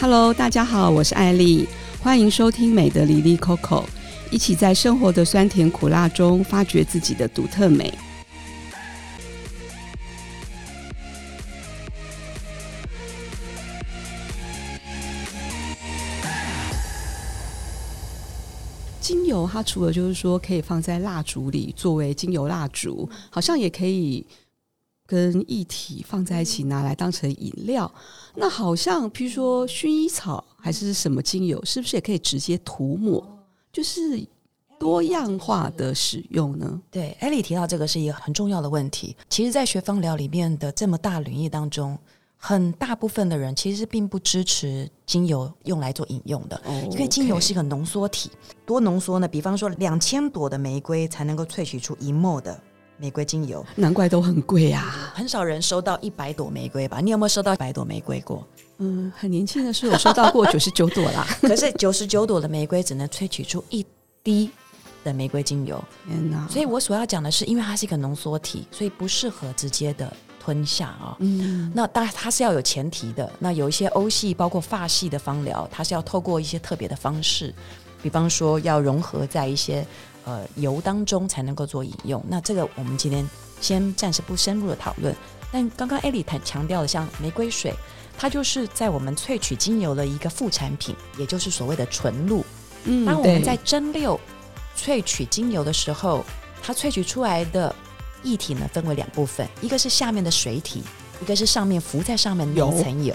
Hello，大家好，我是艾莉，欢迎收听美的丽丽 Coco，，一起在生活的酸甜苦辣中发掘自己的独特美。精油它除了就是说可以放在蜡烛里作为精油蜡烛，好像也可以。跟液体放在一起，拿来当成饮料。那好像，譬如说薰衣草还是什么精油，是不是也可以直接涂抹？就是多样化的使用呢？对，艾莉提到这个是一个很重要的问题。其实，在学芳疗里面的这么大领域当中，很大部分的人其实并不支持精油用来做饮用的，哦、因为精油是一个浓缩体。多浓缩呢？比方说，两千朵的玫瑰才能够萃取出一末的。玫瑰精油，难怪都很贵、啊！很少人收到一百朵玫瑰吧？你有没有收到一百朵玫瑰过？嗯，很年轻的时候有收到过 九十九朵啦。可是九十九朵的玫瑰只能萃取出一滴的玫瑰精油。天哪！所以我所要讲的是，因为它是一个浓缩体，所以不适合直接的吞下啊、哦。嗯，那当然它是要有前提的。那有一些欧系，包括发系的芳疗，它是要透过一些特别的方式，比方说要融合在一些。呃，油当中才能够做饮用。那这个我们今天先暂时不深入的讨论。但刚刚艾丽谈强调的，像玫瑰水，它就是在我们萃取精油的一个副产品，也就是所谓的纯露。嗯，当我们在蒸馏萃取精油的时候，它萃取出来的液体呢，分为两部分，一个是下面的水体，一个是上面浮在上面的一层油。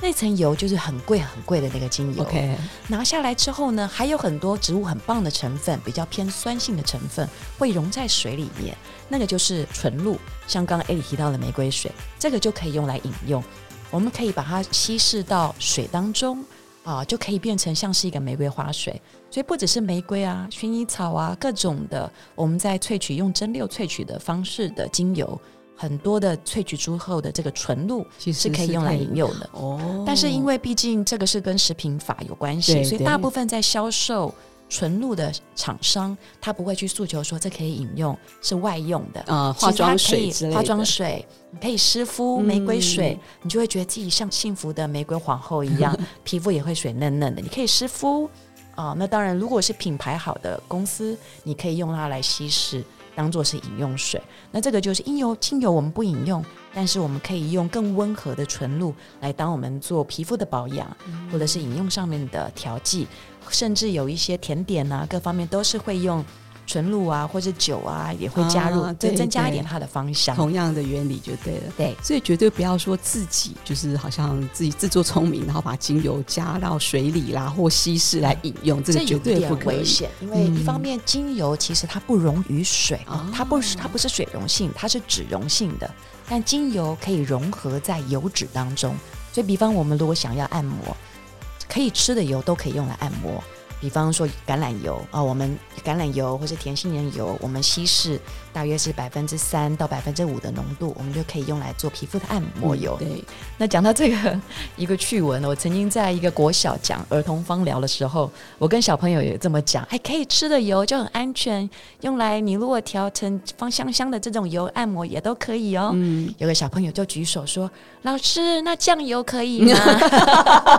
那层油就是很贵很贵的那个精油。Okay. 拿下来之后呢，还有很多植物很棒的成分，比较偏酸性的成分会溶在水里面，那个就是纯露。像刚刚艾莉提到的玫瑰水，这个就可以用来饮用。我们可以把它稀释到水当中啊，就可以变成像是一个玫瑰花水。所以不只是玫瑰啊、薰衣草啊，各种的我们在萃取用蒸馏萃取的方式的精油。很多的萃取之后的这个纯露是可以用来饮用的。哦，但是因为毕竟这个是跟食品法有关系，所以大部分在销售纯露的厂商，他不会去诉求说这可以饮用，是外用的。啊，化妆水之类的，化妆水你可以湿敷玫瑰水，嗯，你就会觉得自己像幸福的玫瑰皇后一样，皮肤也会水嫩嫩的。你可以湿敷。啊，那当然如果是品牌好的公司，你可以用它来稀释。当做是饮用水，那这个就是精油。精油我们不饮用，但是我们可以用更温和的纯露来当我们做皮肤的保养，嗯、或者是饮用上面的调剂，甚至有一些甜点啊，各方面都是会用。纯露啊，或者酒啊，也会加入，再、啊、增加一点它的芳香。同样的原理就对了。对，所以绝对不要说自己就是好像自己自作聪明，然后把精油加到水里啦，或稀释来饮用，这个绝对不。危险，因为一方面精油其实它不溶于水，嗯、它不是它不是水溶性，它是脂溶性的。但精油可以融合在油脂当中，所以比方我们如果想要按摩，可以吃的油都可以用来按摩。比方说橄榄油啊、我们橄榄油或是甜杏仁油，我们稀释大约是百分之三到百分之五的浓度，我们就可以用来做皮肤的按摩油。嗯、对，那讲到这个一个趣闻，我曾经在一个国小讲儿童芳疗的时候，我跟小朋友也这么讲，哎可以吃的油就很安全，用来你如果调成芳香香的这种油按摩也都可以哦。嗯，有个小朋友就举手说：“老师，那酱油可以吗？”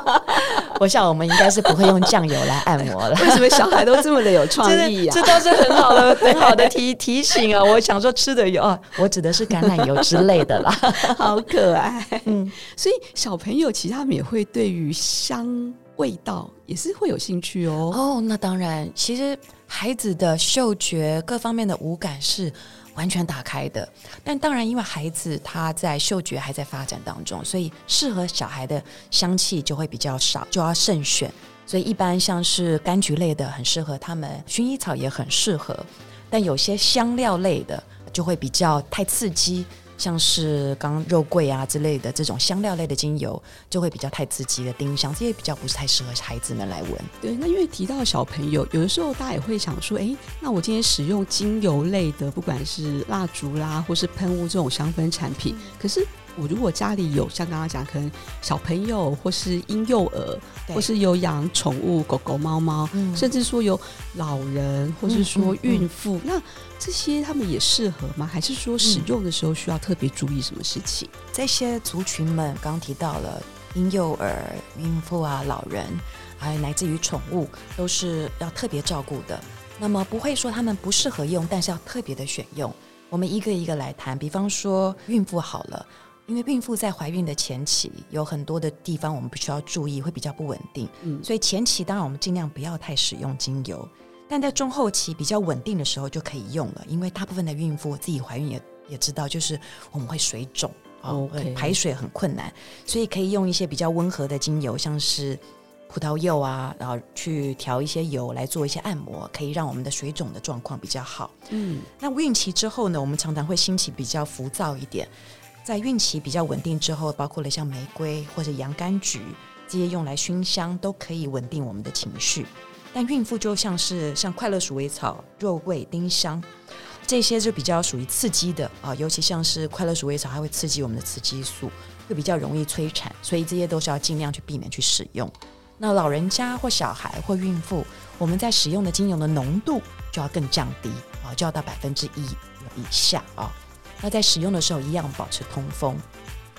我想我们应该是不会用酱油来按摩了。为什么小孩都这么的有创意呀、啊？这倒是很好的、很好的提提醒啊！我想说吃的油啊，我指的是橄榄油之类的啦，好可爱。嗯，所以小朋友其实他们也会对于香味道也是会有兴趣哦。哦，那当然，其实孩子的嗅觉各方面的五感是完全打开的。但当然，因为孩子他在嗅觉还在发展当中，所以适合小孩的香气就会比较少，就要慎选。所以一般像是柑橘类的很适合他们，薰衣草也很适合，但有些香料类的就会比较太刺激，像是刚肉桂啊之类的这种香料类的精油就会比较太刺激的丁香，这些比较不是太适合孩子们来闻。对，那因为提到小朋友，有的时候大家也会想说，哎，那我今天使用精油类的，不管是蜡烛啦，或是喷雾这种香氛产品，可是。我如果家里有像刚刚讲，可能小朋友或是婴幼儿，或是有养宠物狗狗、猫猫，嗯，甚至说有老人，或是说孕妇，嗯嗯嗯，那这些他们也适合吗？还是说使用的时候需要特别注意什么事情？这些族群们刚刚提到了婴幼儿、孕妇啊、老人，还有来自于宠物，都是要特别照顾的。那么不会说他们不适合用，但是要特别的选用。我们一个一个来谈，比方说孕妇好了，因为孕妇在怀孕的前期有很多的地方我们必须要注意，会比较不稳定。嗯，所以前期当然我们尽量不要太使用精油，但在中后期比较稳定的时候就可以用了，因为大部分的孕妇自己怀孕也也知道，就是我们会水肿哦.排水很困难，所以可以用一些比较温和的精油，像是。葡萄柚啊，然后去调一些油来做一些按摩，可以让我们的水肿的状况比较好。嗯，那孕期之后呢，我们常常会心情比较浮躁一点，在孕期比较稳定之后，包括了像玫瑰或者洋甘菊这些用来熏香，都可以稳定我们的情绪。但孕妇就像是像快乐鼠尾草、肉桂、丁香这些就比较属于刺激的啊，尤其像是快乐鼠尾草，还会刺激我们的雌激素，会比较容易催产，所以这些都是要尽量去避免去使用。那老人家或小孩或孕妇，我们在使用的精油的浓度就要更降低啊，就要到百分之一以下啊。那在使用的时候一样保持通风。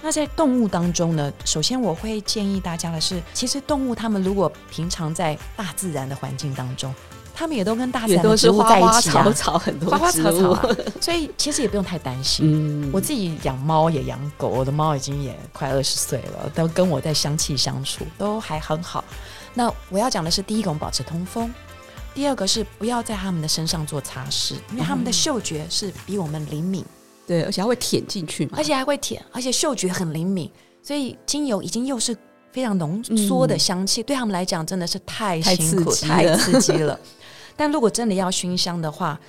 那在动物当中呢，首先我会建议大家的是，其实动物它们如果平常在大自然的环境当中。它们也都跟大自然的植物在一起啊，花花草草很多，花花草草啊，所以其实也不用太担心。嗯，我自己养猫也养狗，我的猫已经也快二十岁了，都跟我在相气相处，都还很好。那我要讲的是，第一个，我们保持通风；第二个是不要在它们的身上做擦拭，因为它们的嗅觉是比我们灵敏，对，而且还会舔进去嘛，而且还会舔，而且嗅觉很灵敏，所以精油已经又是非常浓缩的香气，对他们来讲真的是太辛苦、太刺激了。但如果真的要熏香的话，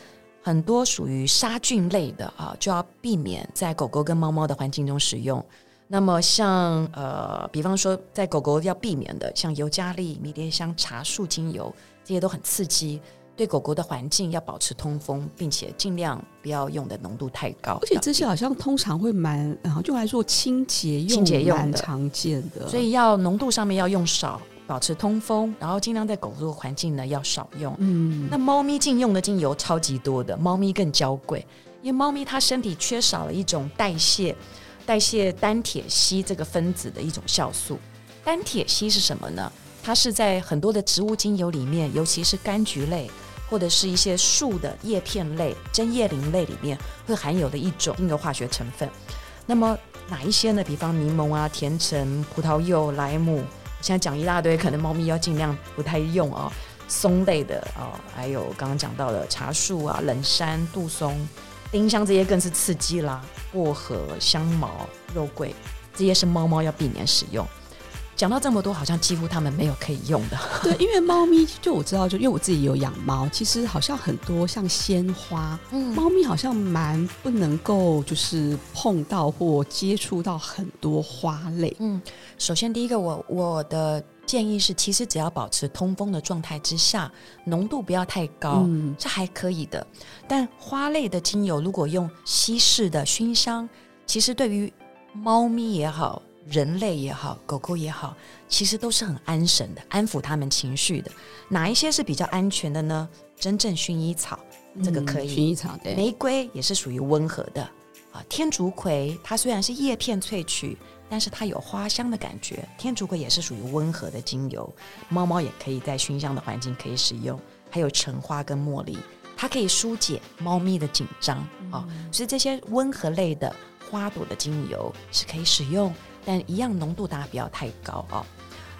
很多属于杀菌类的啊，就要避免在狗狗跟猫猫的环境中使用。那么像呃，比方说在狗狗要避免的，像尤加利、迷迭香、茶树精油，这些都很刺激，对狗狗的环境要保持通风，并且尽量不要用的浓度太高。而且这些好像通常会蛮，然后用来做清洁用，清洁用的常见的，所以要浓度上面要用少。保持通风，然后尽量在狗狗的环境呢要少用。嗯，那猫咪禁用的精油超级多的，猫咪更娇贵，因为猫咪它身体缺少了一种代谢代谢单铁烯这个分子的一种酵素。单铁烯是什么呢？它是在很多的植物精油里面，尤其是柑橘类或者是一些树的叶片类、针叶林类里面会含有的一种精油化学成分。那么哪一些呢？比方柠檬啊、甜橙、葡萄柚、莱姆。现在讲一大堆，可能猫咪要尽量不太用哦。松类的哦，还有刚刚讲到的茶树啊、冷杉、杜松、丁香这些更是刺激啦。薄荷、香茅、肉桂这些是猫猫要避免使用。讲到这么多，好像几乎他们没有可以用的。对，因为猫咪就我知道，就因为我自己有养猫，其实好像很多像鲜花，嗯，猫咪好像蛮不能够就是碰到或接触到很多花类。嗯，首先第一个我我的建议是，其实只要保持通风的状态之下，浓度不要太高，嗯，是还可以的。但花类的精油如果用稀释的熏香，其实对于猫咪也好。人类也好，狗狗也好，其实都是很安神的，安抚他们情绪的。哪一些是比较安全的呢？真正薰衣草，这个可以。薰衣草对。玫瑰也是属于温和的啊。天竺葵，它虽然是叶片萃取，但是它有花香的感觉。天竺葵也是属于温和的精油，猫猫也可以在熏香的环境可以使用。还有橙花跟茉莉，它可以疏解猫咪的紧张啊。所以这些温和类的花朵的精油是可以使用。但一样浓度大家不要太高、哦。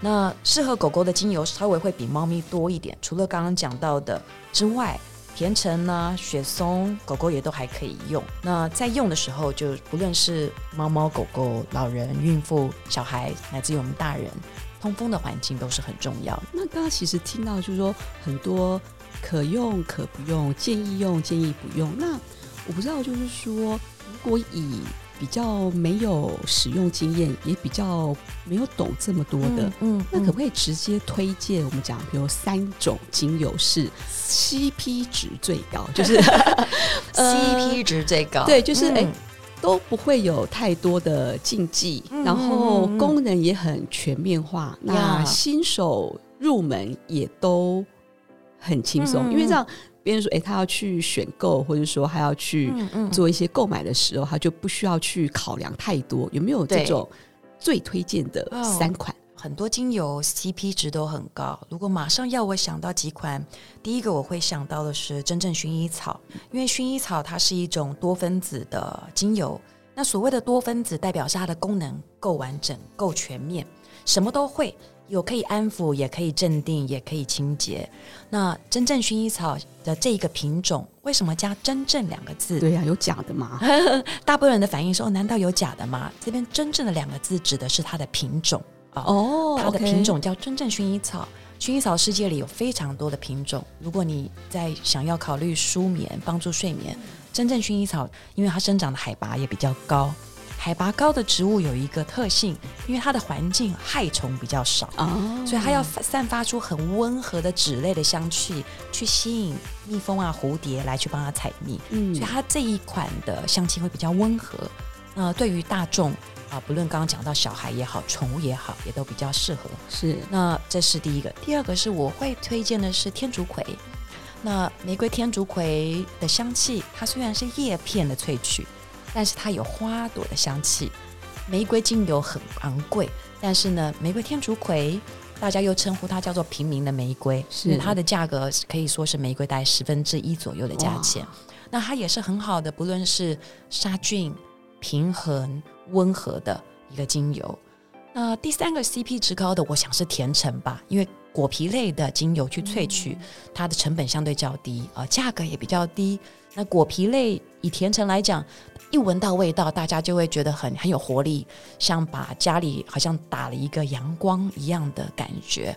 那适合狗狗的精油稍微会比猫咪多一点，除了刚刚讲到的之外，甜橙呢、雪松，狗狗也都还可以用。那在用的时候，就不论是猫猫、狗狗、老人、孕妇、小孩，乃至于我们大人，通风的环境都是很重要。那刚刚其实听到就是说很多可用可不用，建议用建议不用。那我不知道就是说，如果以比较没有使用经验，也比较没有懂这么多的，嗯，嗯，那可不可以直接推荐我们讲，比如三种精油是 CP 值最高，就是 CP 值最高，对，就是哎、嗯、都不会有太多的禁忌，嗯、然后功能也很全面化，嗯、那新手入门也都很轻松，嗯、因为这样。别人说：“哎，他要去选购，或者说他要去做一些购买的时候，他就不需要去考量太多，有没有这种最推荐的三款。哦很多精油 CP 值都很高。如果马上要我想到几款，第一个我会想到的是真正薰衣草，因为薰衣草它是一种多分子的精油。那所谓的多分子，代表是它的功能够完整、够全面，什么都会，有可以安抚，也可以镇定，也可以清洁。那真正薰衣草的这一个品种，为什么加“真正”两个字？对呀、啊，有假的吗？大部分人的反应说：“难道有假的吗？”这边“真正”的两个字指的是它的品种啊。哦，oh, 它的品种叫真正薰衣草。薰衣草世界里有非常多的品种。如果你在想要考虑舒眠、帮助睡眠，真正薰衣草，因为它生长的海拔也比较高，海拔高的植物有一个特性，因为它的环境害虫比较少，oh. 所以它要散发出很温和的脂类的香气，去吸引蜜蜂啊、蝴蝶来去帮它采蜜。嗯，所以它这一款的香气会比较温和。呃，对于大众。啊，不论刚刚讲到小孩也好，宠物也好，也都比较适合。是，那这是第一个。第二个是我会推荐的是天竺葵。那玫瑰天竺葵的香气，它虽然是叶片的萃取，但是它有花朵的香气。玫瑰精油很昂贵，但是呢，玫瑰天竺葵大家又称呼它叫做平民的玫瑰，是它的价格可以说是玫瑰大概十分之一左右的价钱。那它也是很好的，不论是杀菌、平衡。温和的一个精油，那第三个 CP 值高的，我想是甜橙吧，因为果皮类的精油去萃取，嗯、它的成本相对较低啊、呃，价格也比较低。那果皮类以甜橙来讲，一闻到味道，大家就会觉得很很有活力，像把家里好像打了一个阳光一样的感觉。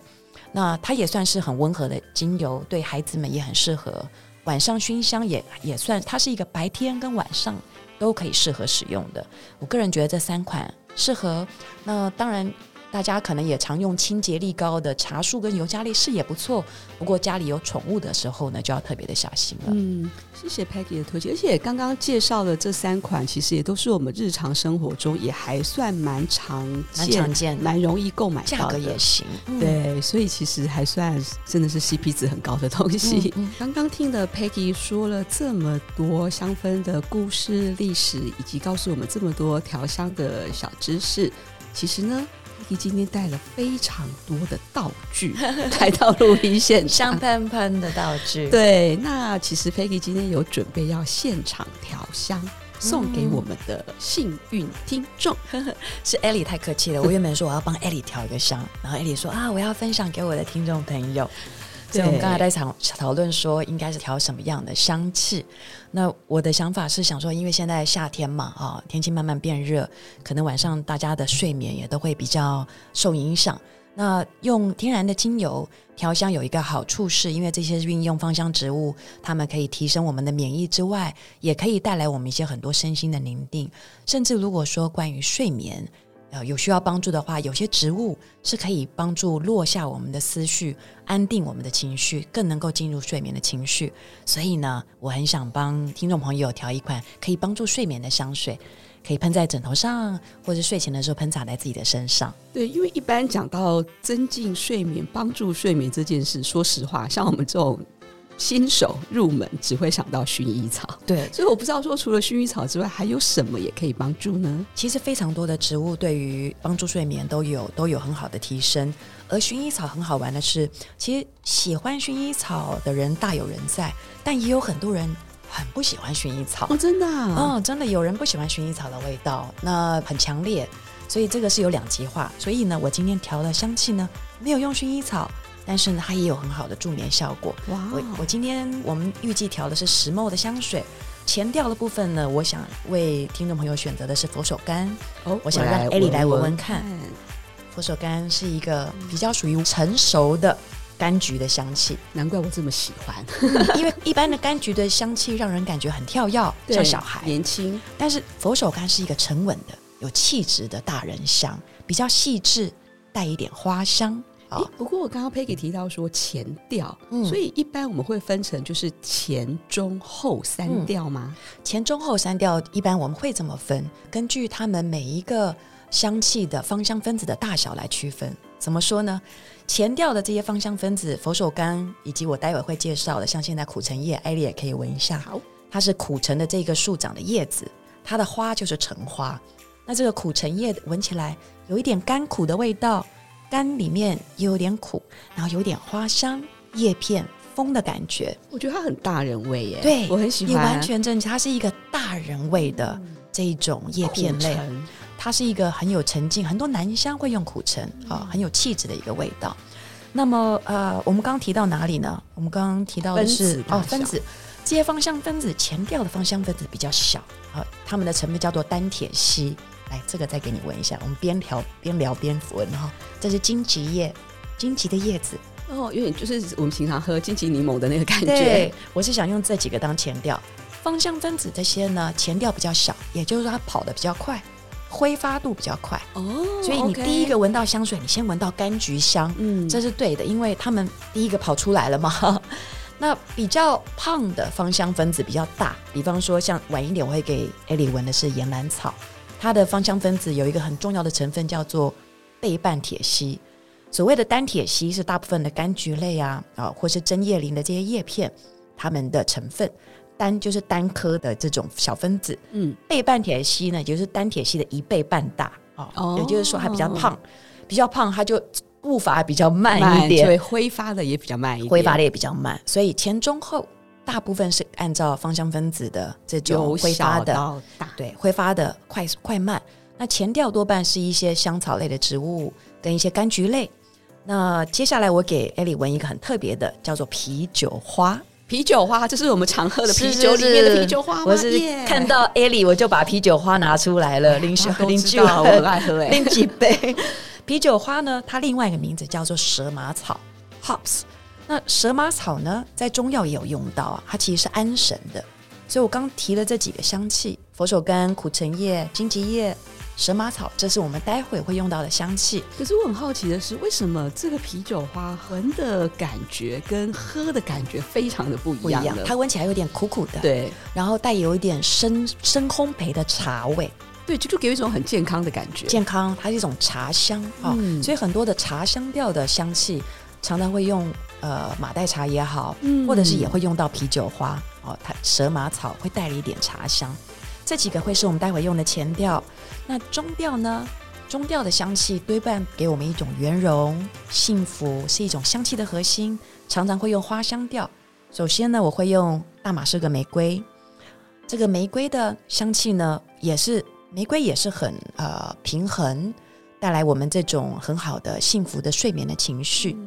那它也算是很温和的精油，对孩子们也很适合，晚上熏香也也算，它是一个白天跟晚上。都可以适合使用的，我个人觉得这三款适合。那当然。大家可能也常用清洁力高的茶树跟尤加利是也不错，不过家里有宠物的时候呢，就要特别的小心了。嗯，谢谢 Peggy 的推荐，而且刚刚介绍的这三款，其实也都是我们日常生活中也还算蛮常见、蛮常见、蛮容易购买到的，价格也行。嗯、对，所以其实还算真的是 CP 值很高的东西。嗯嗯、刚刚听的 Peggy 说了这么多香氛的故事、历史，以及告诉我们这么多调香的小知识，其实呢。今天带了非常多的道具 来到录音现场，香喷喷的道具。对，那其实 Peggy 今天有准备要现场调香，送给我们的幸运听众。嗯、是 Ellie 太客气了，我原本说我要帮 Ellie 调一个香，然后 Ellie 说啊，我要分享给我的听众朋友。对，我们刚才在讨讨论说，应该是调什么样的香气。那我的想法是想说，因为现在夏天嘛，啊，天气慢慢变热，可能晚上大家的睡眠也都会比较受影响。那用天然的精油调香有一个好处是，因为这些运用芳香植物，它们可以提升我们的免疫之外，也可以带来我们一些很多身心的宁静。甚至如果说关于睡眠，呃，有需要帮助的话，有些植物是可以帮助落下我们的思绪，安定我们的情绪，更能够进入睡眠的情绪。所以呢，我很想帮听众朋友调一款可以帮助睡眠的香水，可以喷在枕头上，或者睡前的时候喷洒在自己的身上。对，因为一般讲到增进睡眠、帮助睡眠这件事，说实话，像我们这种。新手入门只会想到薰衣草，对，所以我不知道说除了薰衣草之外，还有什么也可以帮助呢？其实非常多的植物对于帮助睡眠都有都有很好的提升，而薰衣草很好玩的是，其实喜欢薰衣草的人大有人在，但也有很多人很不喜欢薰衣草哦，真的啊，哦，真的有人不喜欢薰衣草的味道，那很强烈，所以这个是有两极化。所以呢，我今天调的香气呢，没有用薰衣草。但是呢，它也有很好的助眠效果。哇！我我今天我们预计调的是石墨的香水，前调的部分呢，我想为听众朋友选择的是佛手柑。哦，oh, 我想让艾莉来闻闻看。佛手柑是一个比较属于成熟的柑橘的香气，难怪我这么喜欢。因为一般的柑橘的香气让人感觉很跳跃，像小孩年轻。但是佛手柑是一个沉稳的、有气质的大人香，比较细致，带一点花香。不过我刚刚 Peggy 提到说前调，嗯、所以一般我们会分成就是前中后三调吗？嗯、前中后三调一般我们会怎么分，根据它们每一个香气的芳香分子的大小来区分。怎么说呢？前调的这些芳香分子，佛手柑以及我待会会介绍的，像现在苦橙叶，艾莉也可以闻一下。好，它是苦橙的这个树长的叶子，它的花就是橙花。那这个苦橙叶闻起来有一点甘苦的味道，甘里面也有点苦，然后有点花香、叶片、风的感觉。我觉得它很大人味耶，对，我很喜欢。你完全正确，它是一个大人味的这一种叶片类，它是一个很有沉静，很多男香会用苦橙啊，很有气质的一个味道。那么呃，我们刚刚提到哪里呢？我们刚刚提到的是哦，分子。这些芳香分子，前调的芳香分子比较小，啊，它们的成分叫做单铁烯。来，这个再给你闻一下，我们边调边聊边闻哈。这是荆棘叶，荆棘的叶子哦，有点就是我们平常喝荆棘柠檬的那个感觉。对，我是想用这几个当前调。芳香分子这些呢，前调比较小，也就是说它跑得比较快，挥发度比较快哦。所以你第一个闻到香水，你先闻到柑橘香，嗯，这是对的，因为他们第一个跑出来了嘛。那比较胖的芳香分子比较大，比方说像晚一点我会给艾莉闻的是岩兰草，它的芳香分子有一个很重要的成分叫做倍半铁烯。所谓的单铁烯是大部分的柑橘类啊啊，或是针叶林的这些叶片，它们的成分单就是单颗的这种小分子，嗯，倍半铁烯呢就是单铁烯的一倍半大啊，哦，也就是说它比较胖，比较胖它就。步伐比较慢一点，对，挥发的也比较慢一点，挥发的也比较慢，所以前中后大部分是按照芳香分子的这种挥发的，大对，挥发的快快慢。那前调多半是一些香草类的植物跟一些柑橘类。那接下来我给艾莉闻一个很特别的，叫做啤酒花。啤酒花，这是我们常喝的啤酒里面的啤酒花。我是看到艾莉，我就把啤酒花拿出来了，林雪林句，我很爱喝，拎几杯。啤酒花呢，它另外一个名字叫做蛇麻草 （hops）。那蛇麻草呢，在中药也有用到啊，它其实是安神的。所以我刚提了这几个香气：佛手柑、苦橙叶、荆棘叶、蛇麻草，这是我们待会会用到的香气。可是我很好奇的是，为什么这个啤酒花闻的感觉跟喝的感觉非常的不一样？不一样，它闻起来有点苦苦的，对，然后带有一点深深烘焙的茶味。对，就就给一种很健康的感觉。健康，它是一种茶香啊，嗯哦，所以很多的茶香调的香气，常常会用呃马黛茶也好，嗯，或者是也会用到啤酒花哦，它蛇麻草会带了一点茶香。这几个会是我们待会用的前调。那中调呢？中调的香气多半给我们一种圆融、幸福，是一种香气的核心，常常会用花香调。首先呢，我会用大马士革玫瑰，这个玫瑰的香气呢，也是。玫瑰也是很呃平衡，带来我们这种很好的幸福的睡眠的情绪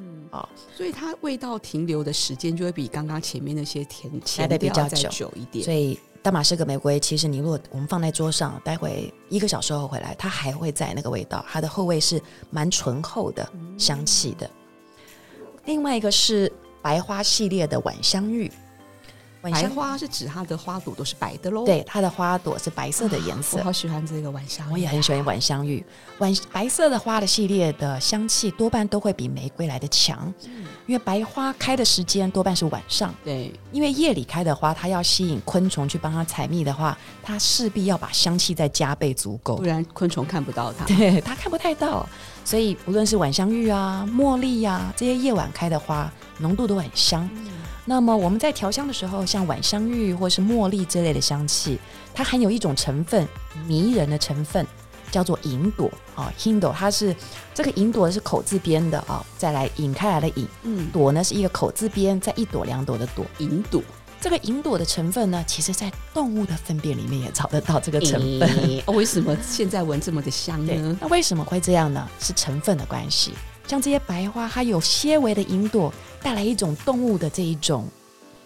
所以它味道停留的时间就会比刚刚前面那些甜甜的比较久一点。所以大马士革玫瑰，其实你如果我们放在桌上，待会一个小时后回来，它还会在那个味道，它的后味是蛮醇厚的香气的。嗯。另外一个是白花系列的晚香玉。白花是指它的花朵都是白的喽？对，它的花朵是白色的颜色。啊，我好喜欢这个晚香玉，我也很喜欢晚香玉。晚白色的花的系列的香气多半都会比玫瑰来的强，嗯，因为白花开的时间多半是晚上。对，因为夜里开的花，它要吸引昆虫去帮它采蜜的话，它势必要把香气再加倍足够，不然昆虫看不到它。对，它看不太到，所以无论是晚香玉啊、茉莉呀、啊、这些夜晚开的花，浓度都很香。嗯那么我们在调香的时候，像晚香玉或是茉莉之类的香气，它含有一种成分，迷人的成分，叫做银朵啊。，hindo，它是这个银朵是口字边的啊，再来引开来的引，嗯，朵呢是一个口字边，再一朵两朵的朵，银朵。这个银朵的成分呢，其实在动物的粪便里面也找得到这个成分。欸哦、为什么现在闻这么的香呢？那为什么会这样呢？是成分的关系。像这些白花，它有些微的银朵，带来一种动物的这一种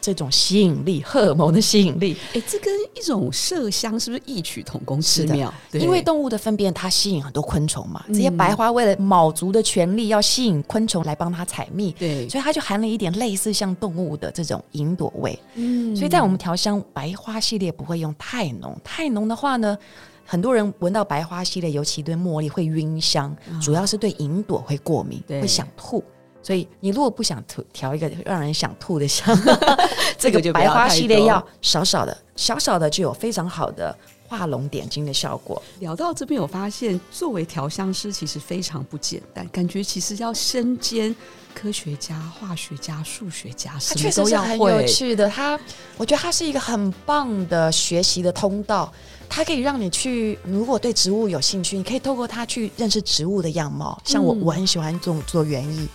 这种吸引力，荷尔蒙的吸引力。哎，这跟一种麝香是不是异曲同工之妙？因为动物的粪便它吸引很多昆虫嘛，这些白花为了卯足的全力要吸引昆虫来帮它采蜜，对，所以它就含了一点类似像动物的这种银朵味。嗯，所以在我们调香白花系列不会用太浓，太浓的话呢，很多人闻到白花系列，尤其对茉莉会晕香，哦，主要是对银朵会过敏，会想吐。所以你如果不想吐，调一个让人想吐的香，这个白花系列要少少的，小小的就有非常好的画龙点睛的效果。聊到这边，我发现作为调香师其实非常不简单，感觉其实要身兼科学家、化学家、数学家，什么都要会。他确实是很有趣的，他我觉得他是一个很棒的学习的通道，它可以让你去，如果对植物有兴趣，你可以透过它去认识植物的样貌。像我，嗯、我很喜欢做做园艺。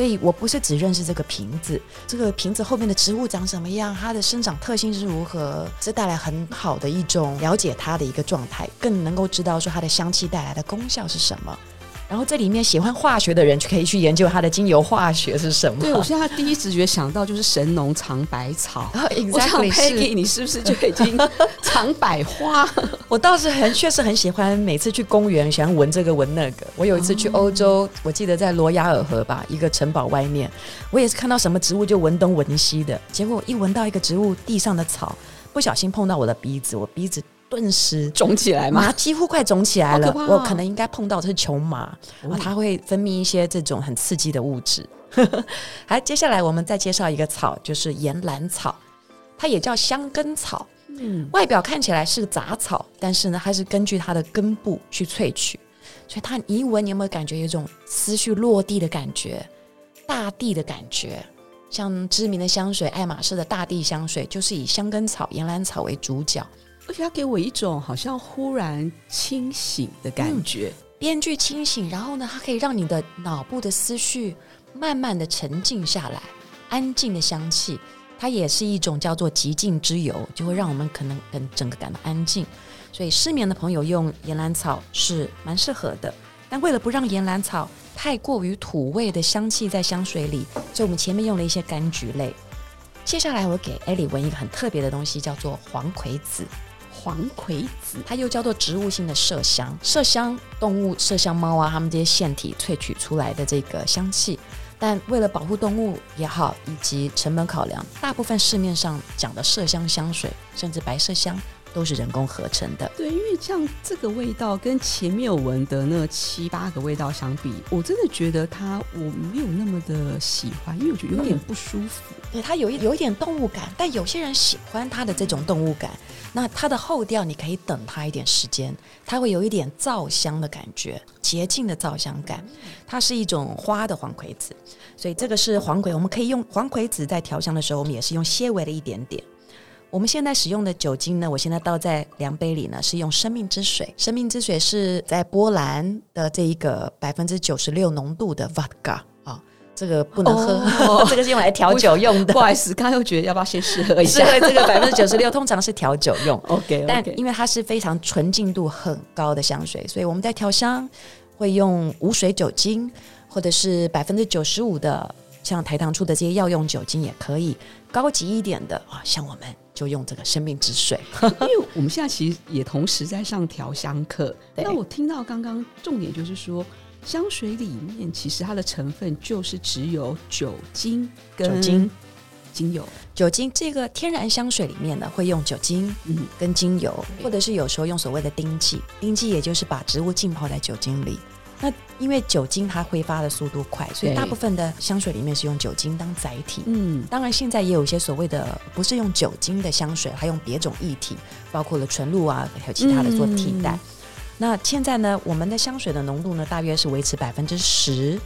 所以我不是只认识这个瓶子，这个瓶子后面的植物长什么样，它的生长特性是如何，这带来很好的一种了解它的一个状态，更能够知道说它的香气带来的功效是什么。然后这里面喜欢化学的人就可以去研究它的精油化学是什么。对，我现在第一直觉想到就是神农尝百草。Oh, exactly 我想 Peggy，你是不是就已经 尝百花？我倒是很确实很喜欢，每次去公园喜欢闻这个闻那个。我有一次去欧洲，哦、我记得在罗亚尔河吧，一个城堡外面，我也是看到什么植物就闻东闻西的，结果一闻到一个植物地上的草，不小心碰到我的鼻子，我鼻子。顿时肿起来嘛，几乎快肿起来了。哦、我可能应该碰到的是球麻，哦、它会分泌一些这种很刺激的物质。好，接下来我们再介绍一个草，就是岩兰草，它也叫香根草。嗯，外表看起来是杂草，但是呢，它是根据它的根部去萃取，所以它一闻，你有没有感觉有一种思绪落地的感觉，大地的感觉？像知名的香水爱马仕的大地香水，就是以香根草、岩兰草为主角。而且它给我一种好像忽然清醒的感觉，编剧、清醒，然后呢，它可以让你的脑部的思绪慢慢的沉静下来，安静的香气，它也是一种叫做极静之油，就会让我们可能跟整个感到安静。所以失眠的朋友用岩兰草是蛮适合的，但为了不让岩兰草太过于土味的香气在香水里，所以我们前面用了一些柑橘类。接下来我给艾莉闻一个很特别的东西，叫做黄葵子。黄葵子，它又叫做植物性的麝香。麝香动物，麝香猫啊，它们这些腺体萃取出来的这个香气，但为了保护动物也好，以及成本考量，大部分市面上讲的麝香香水，甚至白麝香。都是人工合成的，对，因为像这个味道跟前面我闻的那七八个味道相比，我真的觉得它我没有那么的喜欢，因为我觉得有点不舒服。嗯、对，它有一有一点动物感，但有些人喜欢它的这种动物感。那它的后调你可以等它一点时间，它会有一点皂香的感觉，洁净的皂香感。它是一种花的黄葵子，所以这个是黄葵，我们可以用黄葵子在调香的时候，我们也是用纤维的一点点。我们现在使用的酒精呢，我现在倒在量杯里呢，是用生命之水。生命之水是在波兰的这一个百分之九十六浓度的 vodka、这个不能喝，哦、这个是用来调酒用的。不好意思，刚刚又觉得要不要先试喝一下？因为这个百分之九十六通常是调酒用。OK，, okay. 但因为它是非常纯净度很高的香水，所以我们在调香会用无水酒精，或者是百分之九十五的，像台糖出的这些药用酒精也可以。高级一点的啊，像我们。就用这个生命之水，因为我们现在其实也同时在上调香课。那我听到刚刚重点就是说，香水里面其实它的成分就是只有酒精跟酒精、精油。酒精这个天然香水里面呢，会用酒精嗯跟精油，或者是有时候用所谓的丁剂，丁剂也就是把植物浸泡在酒精里。那因为酒精它挥发的速度快，所以大部分的香水里面是用酒精当载体。嗯，当然现在也有一些所谓的不是用酒精的香水，还用别种液体，包括了纯露啊，还有其他的做替代。嗯、那现在呢，我们的香水的浓度呢，大约是维持百分之十。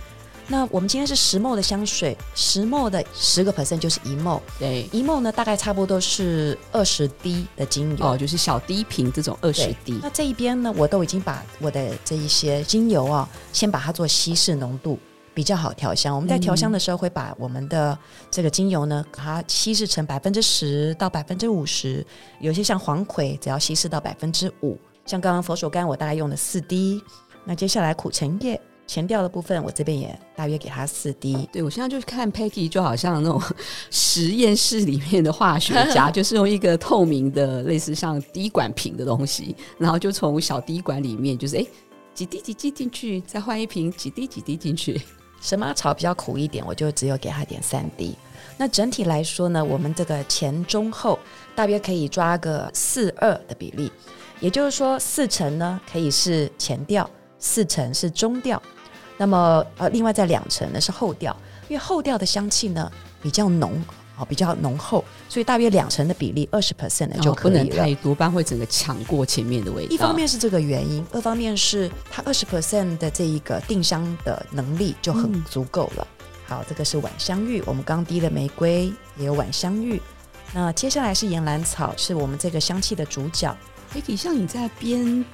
那我们今天是十 ml 的香水，十 ml 的十个 percent 就是一 ml，对，一 ml 呢大概差不多是二十滴的精油，哦，就是小滴瓶这种二十滴。那这一边呢，我都已经把我的这一些精油啊，先把它做稀释浓度，比较好调香。我们在调香的时候会把我们的这个精油呢，把它稀释成百分之十到百分之五十，有些像黄葵，只要稀释到百分之五，像刚刚佛手柑我大概用了四滴，那接下来苦橙叶。前调的部分，我这边也大约给它四滴。对，我现在就是看 Peggy 就好像那种实验室里面的化学家，就是用一个透明的类似像滴管瓶的东西，然后就从小滴管里面，就是哎几滴几滴进去，再换一瓶几滴几滴进去。神马草比较苦一点，我就只有给它点三滴。那整体来说呢，我们这个前中后大约可以抓个四二的比例，也就是说四成呢可以是前调，四成是中调。那么，呃，另外在两成呢是后调，因为后调的香气呢比较浓，哦，比较浓厚，所以大约两成的比例，二十 percent 的就可以了。哦，不能太多，不然会整个抢过前面的味道。一方面是这个原因，二方面是它二十 percent 的这一个定香的能力就很足够了。嗯、好，这个是晚香玉，我们刚滴的玫瑰也有晚香玉。那接下来是岩兰草，是我们这个香气的主角。可以像你在编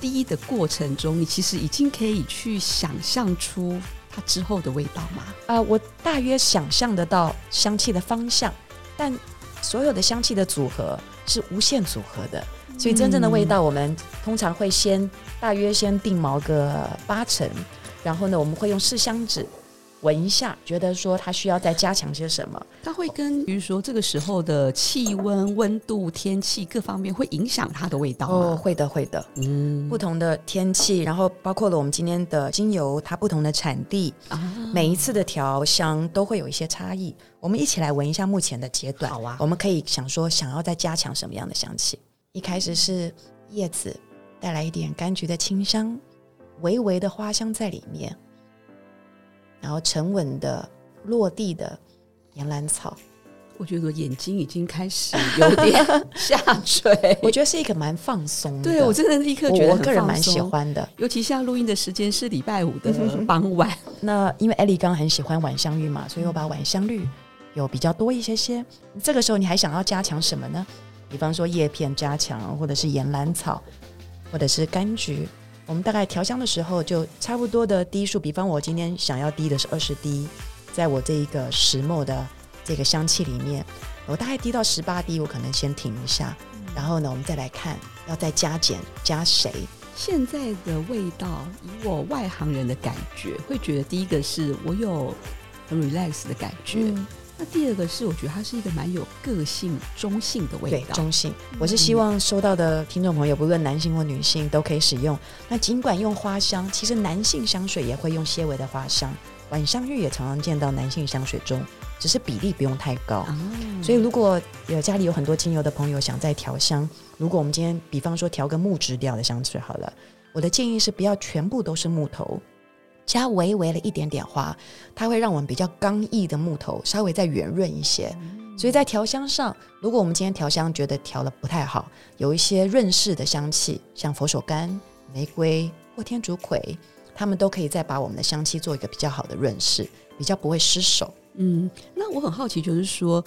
第一的过程中，你其实已经可以去想象出。它之后的味道吗？啊、呃，我大约想象得到香气的方向，但所有的香气的组合是无限组合的，所以真正的味道，我们通常会先大约先定锚个八成，然后呢，我们会用试香纸。闻一下，觉得说它需要再加强些什么？它会跟，比如说这个时候的气温、温度、天气各方面会影响它的味道吗？哦，会的，会的。嗯，不同的天气，然后包括了我们今天的精油，它不同的产地，啊，每一次的调香都会有一些差异。我们一起来闻一下目前的阶段。好啊，我们可以想说，想要再加强什么样的香气？一开始是叶子，带来一点柑橘的清香，微微的花香在里面。然后沉稳的落地的岩兰草，我觉得我眼睛已经开始有点下垂。我觉得是一个蛮放松的，对，我真的立刻觉得我个人蛮喜欢的。尤其像录音的时间是礼拜五的傍晚，那因为艾莉刚刚很喜欢晚香玉嘛，所以我把晚香绿有比较多一些些。这个时候你还想要加强什么呢？比方说叶片加强，或者是岩兰草，或者是柑橘。我们大概调香的时候就差不多的滴数，比方我今天想要滴的是二十滴，在我这一个石墨的这个香气里面，我大概滴到十八滴，我可能先停一下，然后呢，我们再来看要再加减加谁。现在的味道，以我外行人的感觉，会觉得第一个是我有很 relax 的感觉。嗯那第二个是，我觉得它是一个蛮有个性、中性的味道。对，中性。我是希望收到的听众朋友，不论男性或女性，都可以使用。那尽管用花香，其实男性香水也会用些微的花香，晚香玉也常常见到男性香水中，只是比例不用太高。嗯。所以，如果有家里有很多精油的朋友想再调香，如果我们今天比方说调个木质调的香水好了，我的建议是不要全部都是木头。加微微了一点点花，它会让我们比较刚毅的木头稍微再圆润一些。所以在调香上，如果我们今天调香觉得调得不太好，有一些润饰的香气，像佛手柑、玫瑰或天竺葵，它们都可以再把我们的香气做一个比较好的润饰，比较不会失手。嗯，那我很好奇，就是说。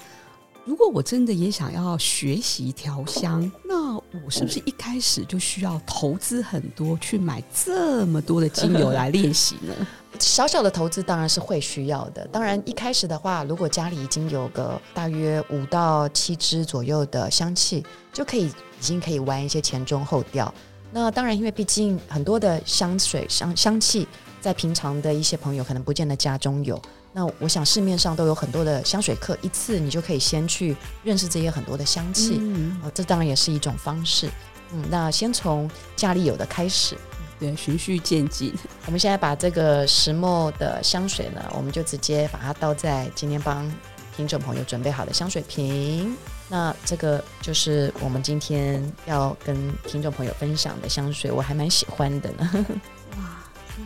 如果我真的也想要学习调香，那我是不是一开始就需要投资很多去买这么多的精油来练习呢？小小的投资当然是会需要的。当然一开始的话，如果家里已经有个大约五到七支左右的香气，就可以已经可以玩一些前中后调。那当然，因为毕竟很多的香水香香气，在平常的一些朋友可能不见得家中有。那我想市面上都有很多的香水课，一次你就可以先去认识这些很多的香气，嗯，这当然也是一种方式。嗯，那先从家里有的开始，对，循序渐进。我们现在把这个石墨的香水呢，我们就直接把它倒在今天帮听众朋友准备好的香水瓶。那这个就是我们今天要跟听众朋友分享的香水，我还蛮喜欢的呢。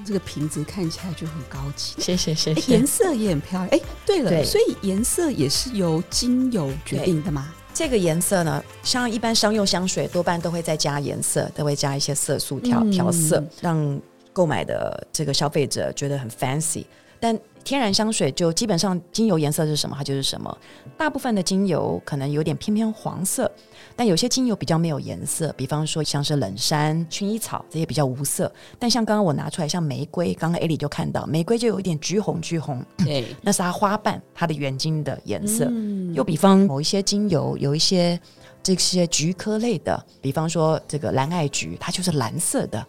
这个瓶子看起来就很高级，谢谢谢谢。颜色也很漂亮。哎，对了对，所以颜色也是由精油决定的吗？这个颜色呢，像一般商用香水多半都会再加颜色，都会加一些色素调调色，嗯，让购买的这个消费者觉得很 fancy。但天然香水就基本上精油颜色是什么，它就是什么。大部分的精油可能有点偏偏黄色。但有些精油比较没有颜色，比方说像是冷杉、薰衣草这些比较无色。但像刚刚我拿出来，像玫瑰，刚刚艾莉就看到玫瑰就有一点橘红，橘红，对，那是它花瓣它的原精的颜色。嗯。又比方某一些精油，有一些这些菊科类的，比方说这个蓝艾菊，它就是蓝色的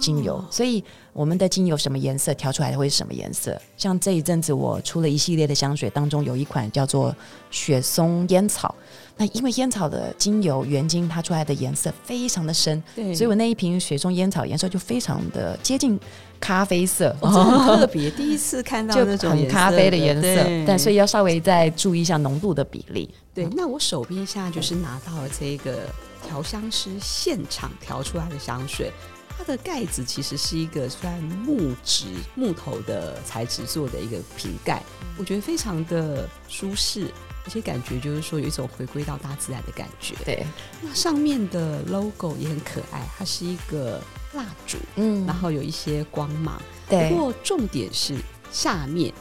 精油。所以我们的精油什么颜色调出来的会是什么颜色？像这一阵子我出了一系列的香水，当中有一款叫做雪松烟草。那因为烟草的精油原精，它出来的颜色非常的深，所以我那一瓶雪松烟草颜色就非常的接近咖啡色，哦、很特别，第一次看到那种很咖啡的颜色，但所以要稍微再注意一下浓度的比例。对，嗯、那我手边现在就是拿到了这个调香师现场调出来的香水，它的盖子其实是一个算木质木头的材质做的一个瓶盖，我觉得非常的舒适，而且感觉就是说有一种回归到大自然的感觉。对，那上面的 logo 也很可爱，它是一个蜡烛，嗯，然后有一些光芒。对，不过重点是下面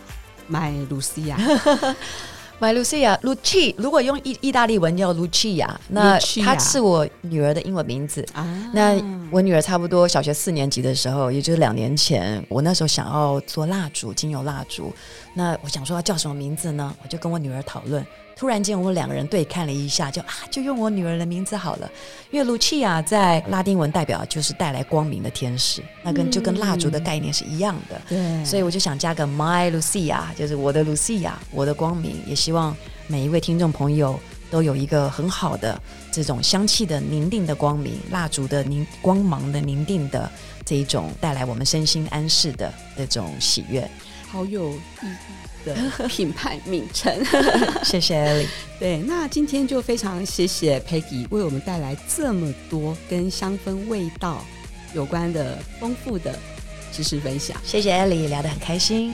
My Lucia。My Lucia，Lucia，如果用意意大利文叫 Lucia，那她是我女儿的英文名字。啊，那我女儿差不多小学四年级的时候，也就是两年前，我那时候想要做蜡烛，精油蜡烛。那我想说要叫什么名字呢？我就跟我女儿讨论。突然间，我们两个人对看了一下，就啊，就用我女儿的名字好了。因为 Lucia 在拉丁文代表就是带来光明的天使，那跟就跟蜡烛的概念是一样的。对，所以我就想加个 My Lucia，就是我的 Lucia，我的光明。也希望每一位听众朋友都有一个很好的这种香气的宁定的光明，蜡烛的宁光芒的宁定的这一种带来我们身心安适的那种喜悦，好有意义。的 品牌名称，谢谢 Ellie。对，那今天就非常谢谢 Peggy 为我们带来这么多跟香氛味道有关的丰富的知识分享。谢谢 Ellie，聊得很开心。